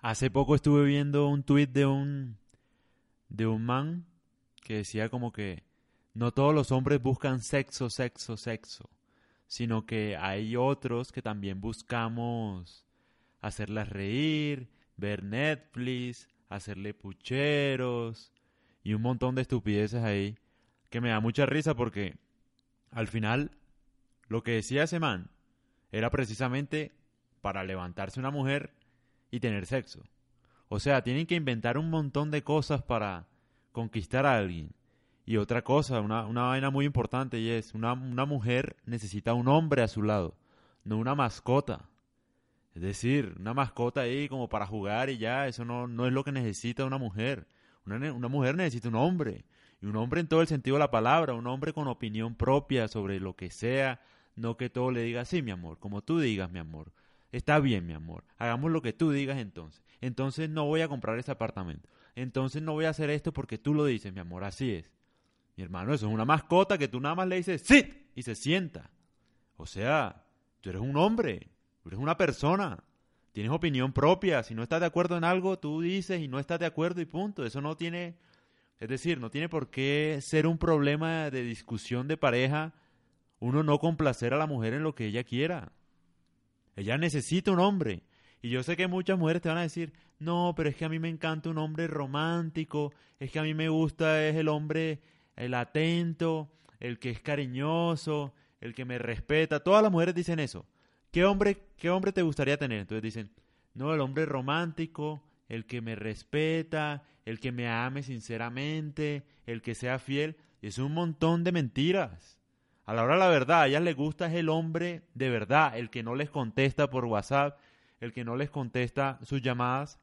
Hace poco estuve viendo un tuit de un de un man que decía como que no todos los hombres buscan sexo, sexo, sexo, sino que hay otros que también buscamos hacerlas reír, ver Netflix, hacerle pucheros y un montón de estupideces ahí que me da mucha risa porque al final lo que decía ese man era precisamente para levantarse una mujer y tener sexo. O sea, tienen que inventar un montón de cosas para conquistar a alguien. Y otra cosa, una, una vaina muy importante y es, una, una mujer necesita un hombre a su lado, no una mascota. Es decir, una mascota ahí como para jugar y ya, eso no, no es lo que necesita una mujer. Una, una, mujer necesita un hombre. Y un hombre en todo el sentido de la palabra, un hombre con opinión propia sobre lo que sea, no que todo le diga, sí, mi amor, como tú digas, mi amor. Está bien, mi amor. Hagamos lo que tú digas entonces. Entonces no voy a comprar ese apartamento. Entonces no voy a hacer esto porque tú lo dices, mi amor. Así es. Mi hermano, eso es una mascota que tú nada más le dices, sí, y se sienta. O sea, tú eres un hombre, tú eres una persona. Tienes opinión propia. Si no estás de acuerdo en algo, tú dices y no estás de acuerdo y punto. Eso no tiene, es decir, no tiene por qué ser un problema de discusión de pareja uno no complacer a la mujer en lo que ella quiera. Ella necesita un hombre. Y yo sé que muchas mujeres te van a decir, no, pero es que a mí me encanta un hombre romántico, es que a mí me gusta es el hombre, el atento, el que es cariñoso, el que me respeta. Todas las mujeres dicen eso. ¿Qué hombre, qué hombre te gustaría tener? Entonces dicen, no, el hombre romántico, el que me respeta, el que me ame sinceramente, el que sea fiel. Y es un montón de mentiras. A la hora de la verdad, a ellas les gusta es el hombre de verdad, el que no les contesta por WhatsApp, el que no les contesta sus llamadas.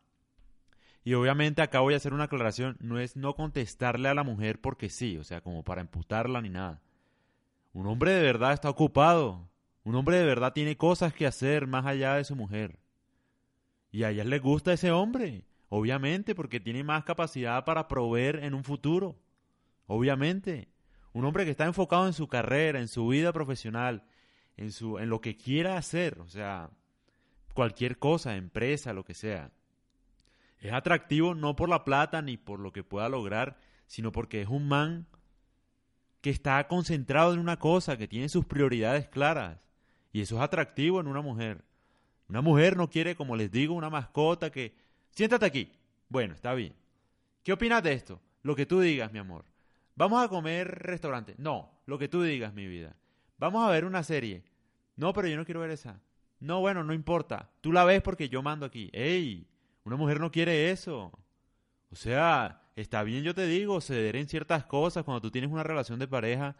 Y obviamente acá voy a hacer una aclaración, no es no contestarle a la mujer porque sí, o sea, como para emputarla ni nada. Un hombre de verdad está ocupado, un hombre de verdad tiene cosas que hacer más allá de su mujer. Y a ellas les gusta ese hombre, obviamente, porque tiene más capacidad para proveer en un futuro. Obviamente. Un hombre que está enfocado en su carrera, en su vida profesional, en, su, en lo que quiera hacer, o sea, cualquier cosa, empresa, lo que sea. Es atractivo no por la plata ni por lo que pueda lograr, sino porque es un man que está concentrado en una cosa, que tiene sus prioridades claras. Y eso es atractivo en una mujer. Una mujer no quiere, como les digo, una mascota que... Siéntate aquí. Bueno, está bien. ¿Qué opinas de esto? Lo que tú digas, mi amor. Vamos a comer restaurante. No, lo que tú digas, mi vida. Vamos a ver una serie. No, pero yo no quiero ver esa. No, bueno, no importa. Tú la ves porque yo mando aquí. ¡Ey! Una mujer no quiere eso. O sea, está bien, yo te digo, ceder en ciertas cosas cuando tú tienes una relación de pareja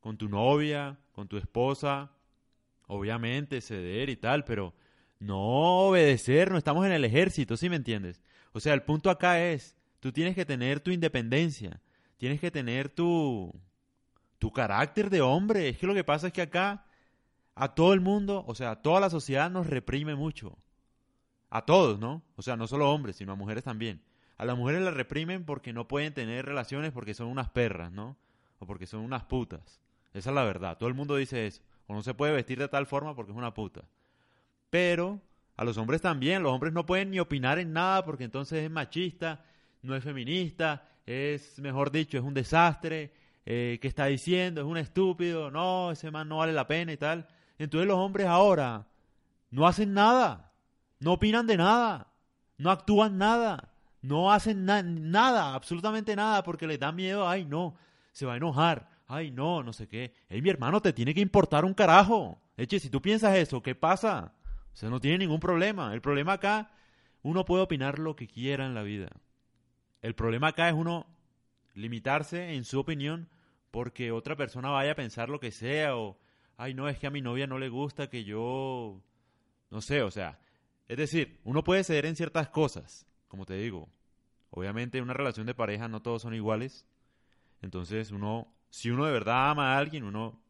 con tu novia, con tu esposa. Obviamente, ceder y tal, pero no obedecer, no estamos en el ejército, ¿sí me entiendes? O sea, el punto acá es, tú tienes que tener tu independencia tienes que tener tu, tu carácter de hombre. Es que lo que pasa es que acá a todo el mundo, o sea, a toda la sociedad nos reprime mucho. A todos, ¿no? O sea, no solo hombres, sino a mujeres también. A las mujeres las reprimen porque no pueden tener relaciones porque son unas perras, ¿no? O porque son unas putas. Esa es la verdad. Todo el mundo dice eso. O no se puede vestir de tal forma porque es una puta. Pero a los hombres también. Los hombres no pueden ni opinar en nada porque entonces es machista, no es feminista, es, mejor dicho, es un desastre, eh, ¿qué está diciendo? Es un estúpido, no, ese man no vale la pena y tal. Entonces los hombres ahora no hacen nada, no opinan de nada, no actúan nada, no hacen nada, absolutamente nada, porque les da miedo, ay no, se va a enojar, ay no, no sé qué. Hey, mi hermano, te tiene que importar un carajo. Eche, si tú piensas eso, ¿qué pasa? O sea, no tiene ningún problema. El problema acá, uno puede opinar lo que quiera en la vida. El problema acá es uno limitarse en su opinión porque otra persona vaya a pensar lo que sea o, ay, no, es que a mi novia no le gusta que yo, no sé, o sea, es decir, uno puede ceder en ciertas cosas, como te digo. Obviamente en una relación de pareja no todos son iguales. Entonces uno, si uno de verdad ama a alguien, uno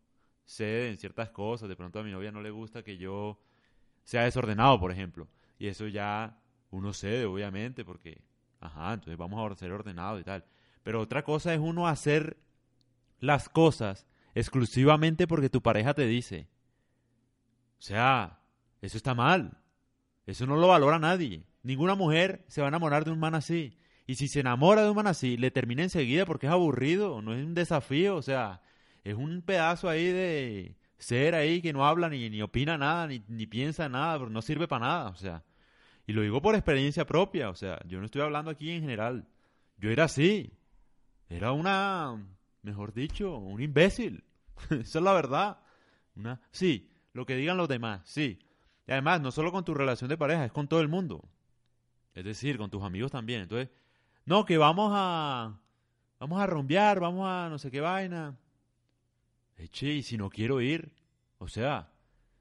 cede en ciertas cosas. De pronto a mi novia no le gusta que yo sea desordenado, por ejemplo. Y eso ya uno cede, obviamente, porque Ajá, entonces vamos a ser ordenados y tal. Pero otra cosa es uno hacer las cosas exclusivamente porque tu pareja te dice. O sea, eso está mal. Eso no lo valora nadie. ninguna mujer se va a enamorar de un man así. Y si se enamora de un man así, le termina enseguida porque es aburrido, no es un desafío, o sea, es un pedazo ahí de ser ahí que no habla ni, ni opina nada, ni, ni piensa nada, no sirve para nada, o sea. Y lo digo por experiencia propia, o sea, yo no estoy hablando aquí en general. Yo era así. Era una, mejor dicho, un imbécil. Esa es la verdad. Una, sí, lo que digan los demás, sí. Y además, no solo con tu relación de pareja, es con todo el mundo. Es decir, con tus amigos también. Entonces, no, que vamos a. Vamos a rumbear, vamos a no sé qué vaina. Eche, y si no quiero ir. O sea,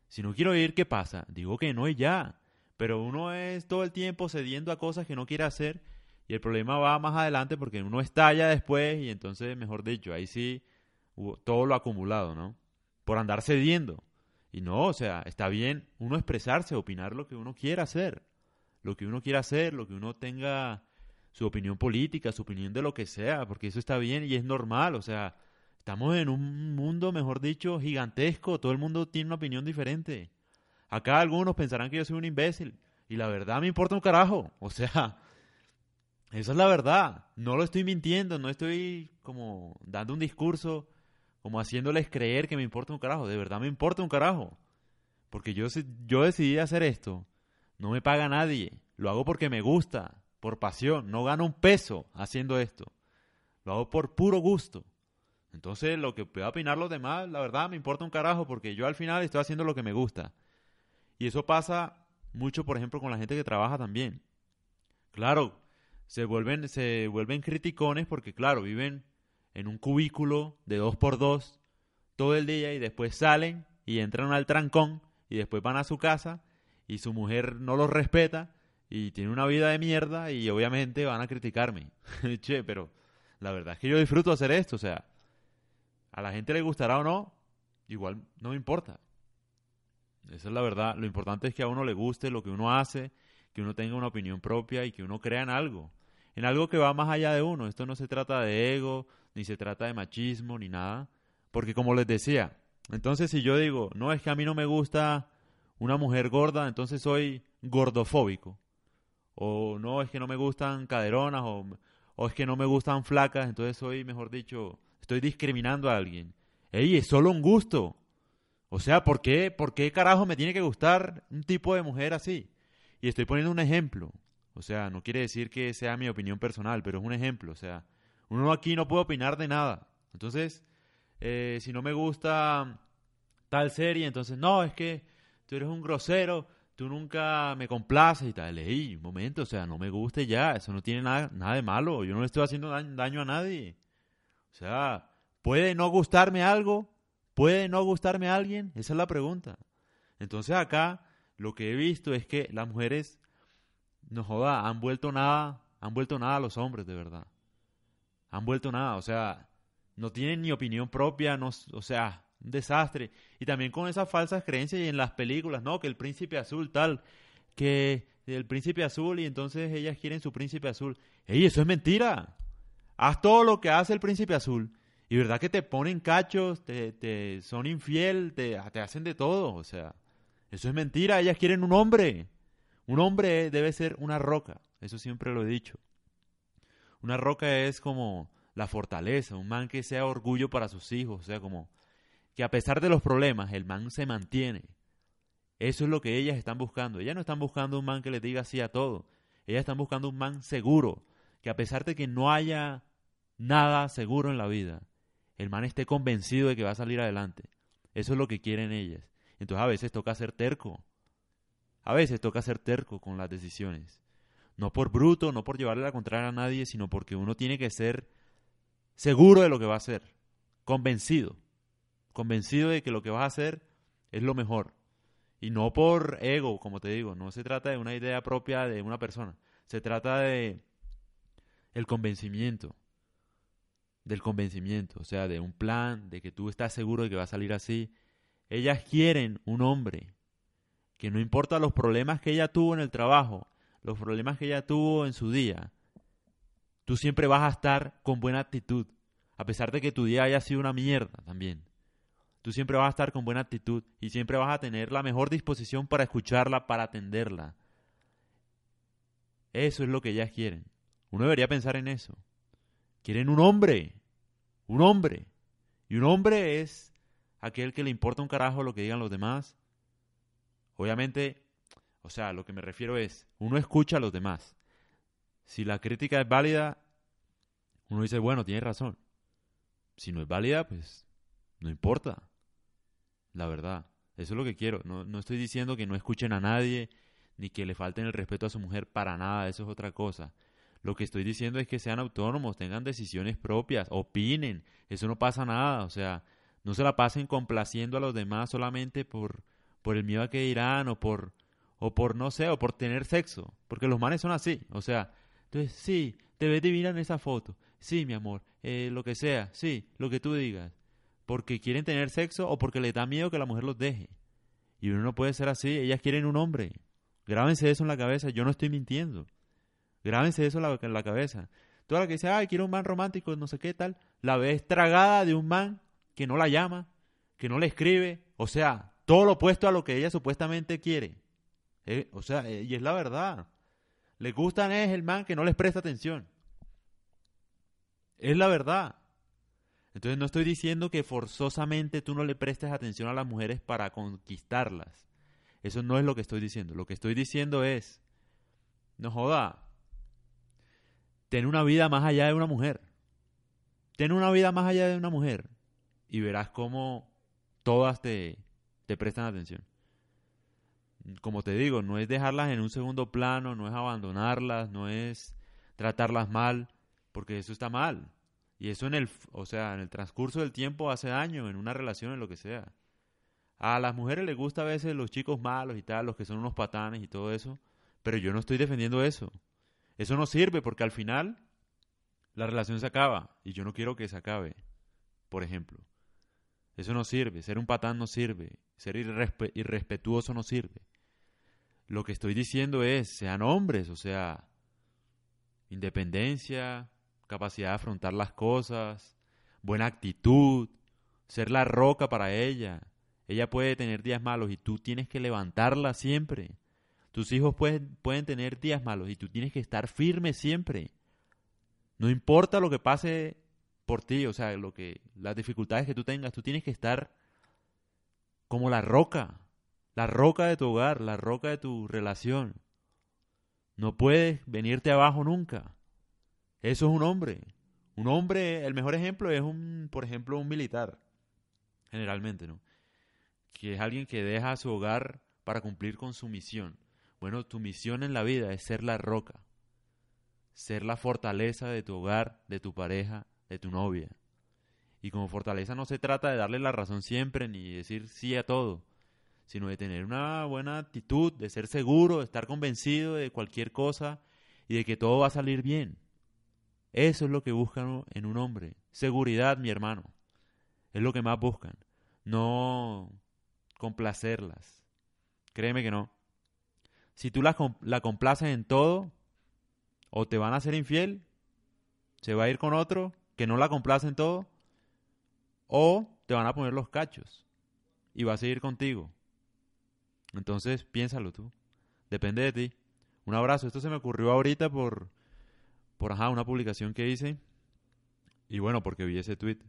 si no quiero ir, ¿qué pasa? Digo que no y ya. Pero uno es todo el tiempo cediendo a cosas que no quiere hacer. Y el problema va más adelante porque uno estalla después y entonces, mejor dicho, ahí sí hubo todo lo acumulado, ¿no? Por andar cediendo. Y no, o sea, está bien uno expresarse, opinar lo que uno quiera hacer. Lo que uno quiera hacer, lo que uno tenga su opinión política, su opinión de lo que sea, porque eso está bien y es normal, o sea, estamos en un mundo, mejor dicho, gigantesco, todo el mundo tiene una opinión diferente. Acá algunos pensarán que yo soy un imbécil, y la verdad me importa un carajo, o sea, esa es la verdad, no lo estoy mintiendo, no estoy como dando un discurso, como haciéndoles creer que me importa un carajo, de verdad me importa un carajo, porque yo, yo decidí hacer esto, no me paga nadie, lo hago porque me gusta, por pasión, no gano un peso haciendo esto. Lo hago por puro gusto. Entonces, lo que pueda opinar los demás, la verdad me importa un carajo porque yo al final estoy haciendo lo que me gusta. Y eso pasa mucho, por ejemplo, con la gente que trabaja también. Claro, se vuelven, se vuelven criticones porque, claro, viven en un cubículo de dos por dos todo el día y después salen y entran al trancón y después van a su casa y su mujer no los respeta y tiene una vida de mierda y obviamente van a criticarme. che, pero la verdad es que yo disfruto hacer esto, o sea, a la gente le gustará o no, igual no me importa. Esa es la verdad. Lo importante es que a uno le guste lo que uno hace, que uno tenga una opinión propia y que uno crea en algo. En algo que va más allá de uno. Esto no se trata de ego, ni se trata de machismo, ni nada. Porque como les decía, entonces si yo digo, no es que a mí no me gusta una mujer gorda, entonces soy gordofóbico o no, es que no me gustan caderonas, o, o es que no me gustan flacas, entonces soy, mejor dicho, estoy discriminando a alguien. Ey, es solo un gusto. O sea, ¿por qué, ¿por qué carajo me tiene que gustar un tipo de mujer así? Y estoy poniendo un ejemplo. O sea, no quiere decir que sea mi opinión personal, pero es un ejemplo. O sea, uno aquí no puede opinar de nada. Entonces, eh, si no me gusta tal serie, entonces, no, es que tú eres un grosero, tú nunca me complaces y tal. Ey, un momento, o sea, no me guste ya, eso no tiene nada, nada de malo, yo no le estoy haciendo daño, a nadie. O sea, ¿puede no gustarme algo? ¿Puede no gustarme a alguien? Esa es la pregunta. Entonces acá lo que he visto es que las mujeres, no joda, han vuelto nada, han vuelto nada a los hombres, de verdad. Han vuelto nada, o sea, no tienen ni opinión propia, no, o sea, un desastre. Y también con esas falsas creencias y en las películas, ¿no? Que el príncipe azul tal, que el príncipe azul y entonces ellas quieren su príncipe azul. ¡Ey, eso es mentira! Haz todo lo que hace el príncipe azul. Y verdad que te ponen cachos, te, te son infiel, te, te hacen de todo. O sea, eso es mentira. Ellas quieren un hombre. Un hombre debe ser una roca. Eso siempre lo he dicho. Una roca es como la fortaleza, un man que sea orgullo para sus hijos, o sea, como que a pesar de los problemas, el man se mantiene. Eso es lo que ellas están buscando. Ellas no están buscando un man que les diga sí a todo. Ellas están buscando un man seguro, que a pesar de que no haya nada seguro en la vida, el man esté convencido de que va a salir adelante. Eso es lo que quieren ellas. Entonces a veces toca ser terco. A veces toca ser terco con las decisiones. No por bruto, no por llevarle la contraria a nadie, sino porque uno tiene que ser seguro de lo que va a hacer, convencido convencido de que lo que vas a hacer es lo mejor. Y no por ego, como te digo, no se trata de una idea propia de una persona, se trata de el convencimiento, del convencimiento, o sea, de un plan, de que tú estás seguro de que va a salir así. Ellas quieren un hombre que no importa los problemas que ella tuvo en el trabajo, los problemas que ella tuvo en su día, tú siempre vas a estar con buena actitud, a pesar de que tu día haya sido una mierda también. Tú siempre vas a estar con buena actitud y siempre vas a tener la mejor disposición para escucharla, para atenderla. Eso es lo que ellas quieren. Uno debería pensar en eso. Quieren un hombre. Un hombre. Y un hombre es aquel que le importa un carajo lo que digan los demás. Obviamente, o sea, lo que me refiero es, uno escucha a los demás. Si la crítica es válida, uno dice, bueno, tiene razón. Si no es válida, pues no importa. La verdad. Eso es lo que quiero. No, no estoy diciendo que no escuchen a nadie, ni que le falten el respeto a su mujer para nada. Eso es otra cosa. Lo que estoy diciendo es que sean autónomos, tengan decisiones propias, opinen. Eso no pasa nada. O sea, no se la pasen complaciendo a los demás solamente por, por el miedo a que dirán o por, o por, no sé, o por tener sexo. Porque los manes son así. O sea, entonces, sí, te ves divina en esa foto. Sí, mi amor, eh, lo que sea, sí, lo que tú digas. Porque quieren tener sexo o porque les da miedo que la mujer los deje. Y uno no puede ser así. Ellas quieren un hombre. Grábense eso en la cabeza. Yo no estoy mintiendo. Grábense eso en la, cabeza. Toda la que dice, ay, quiero un man romántico, no sé qué tal, la ves tragada de un man que no la llama, que no le escribe. O sea, todo lo opuesto a lo que ella supuestamente quiere. Eh, o sea, eh, y es la verdad. Le gustan es el man que no les presta atención. Es la verdad. Entonces no estoy diciendo que forzosamente tú no le prestes atención a las mujeres para conquistarlas. Eso no es lo que estoy diciendo. Lo que estoy diciendo es, no joda, ten una vida más allá de una mujer. Ten una vida más allá de una mujer y verás cómo todas te, te prestan atención. Como te digo, no es dejarlas en un segundo plano, no es abandonarlas, no es tratarlas mal, porque eso está mal. Y eso en el, o sea, en el transcurso del tiempo hace daño, en una relación, en lo que sea. A las mujeres les gusta a veces los chicos malos y tal, los que son unos patanes y todo eso, pero yo no estoy defendiendo eso. Eso no sirve porque al final la relación se acaba y yo no quiero que se acabe, por ejemplo. Eso no sirve, ser un patán no sirve, ser irrespetuoso no sirve. Lo que estoy diciendo es, sean hombres, o sea, independencia, capacidad de afrontar las cosas, buena actitud, ser la roca para ella. Ella puede tener días malos y tú tienes que levantarla siempre. Tus hijos pueden, pueden tener días malos y tú tienes que estar firme siempre. No importa lo que pase por ti, o sea, lo que las dificultades que tú tengas, tú tienes que estar como la roca, la roca de tu hogar, la roca de tu relación. No puedes venirte abajo nunca. Eso es un hombre. Un hombre, el mejor ejemplo es un, por ejemplo, un militar, generalmente, ¿no? Que es alguien que deja su hogar para cumplir con su misión. Bueno, tu misión en la vida es ser la roca, ser la fortaleza de tu hogar, de tu pareja, de tu novia. Y como fortaleza no se trata de darle la razón siempre ni decir sí a todo, sino de tener una buena actitud, de ser seguro, de estar convencido de cualquier cosa y de que todo va a salir bien. Eso es lo que buscan en un hombre. Seguridad, mi hermano. Es lo que más buscan. No complacerlas. Créeme que no. Si tú la, la complaces en todo, o te van a ser infiel, se va a ir con otro que no la complace en todo, o te van a poner los cachos y va a seguir contigo. Entonces, piénsalo tú. Depende de ti. Un abrazo. Esto se me ocurrió ahorita por por ajá, una publicación que hice. Y bueno, porque vi ese tweet.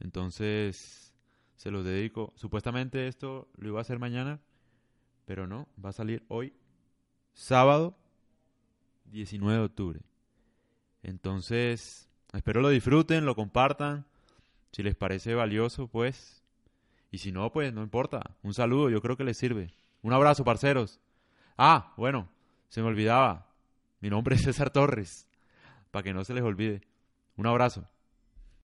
Entonces, se los dedico. Supuestamente esto lo iba a hacer mañana, pero no, va a salir hoy, sábado 19 de octubre. Entonces, espero lo disfruten, lo compartan. Si les parece valioso, pues. Y si no, pues no importa. Un saludo, yo creo que les sirve. Un abrazo, parceros. Ah, bueno, se me olvidaba. Mi nombre es César Torres para que no se les olvide. Un abrazo.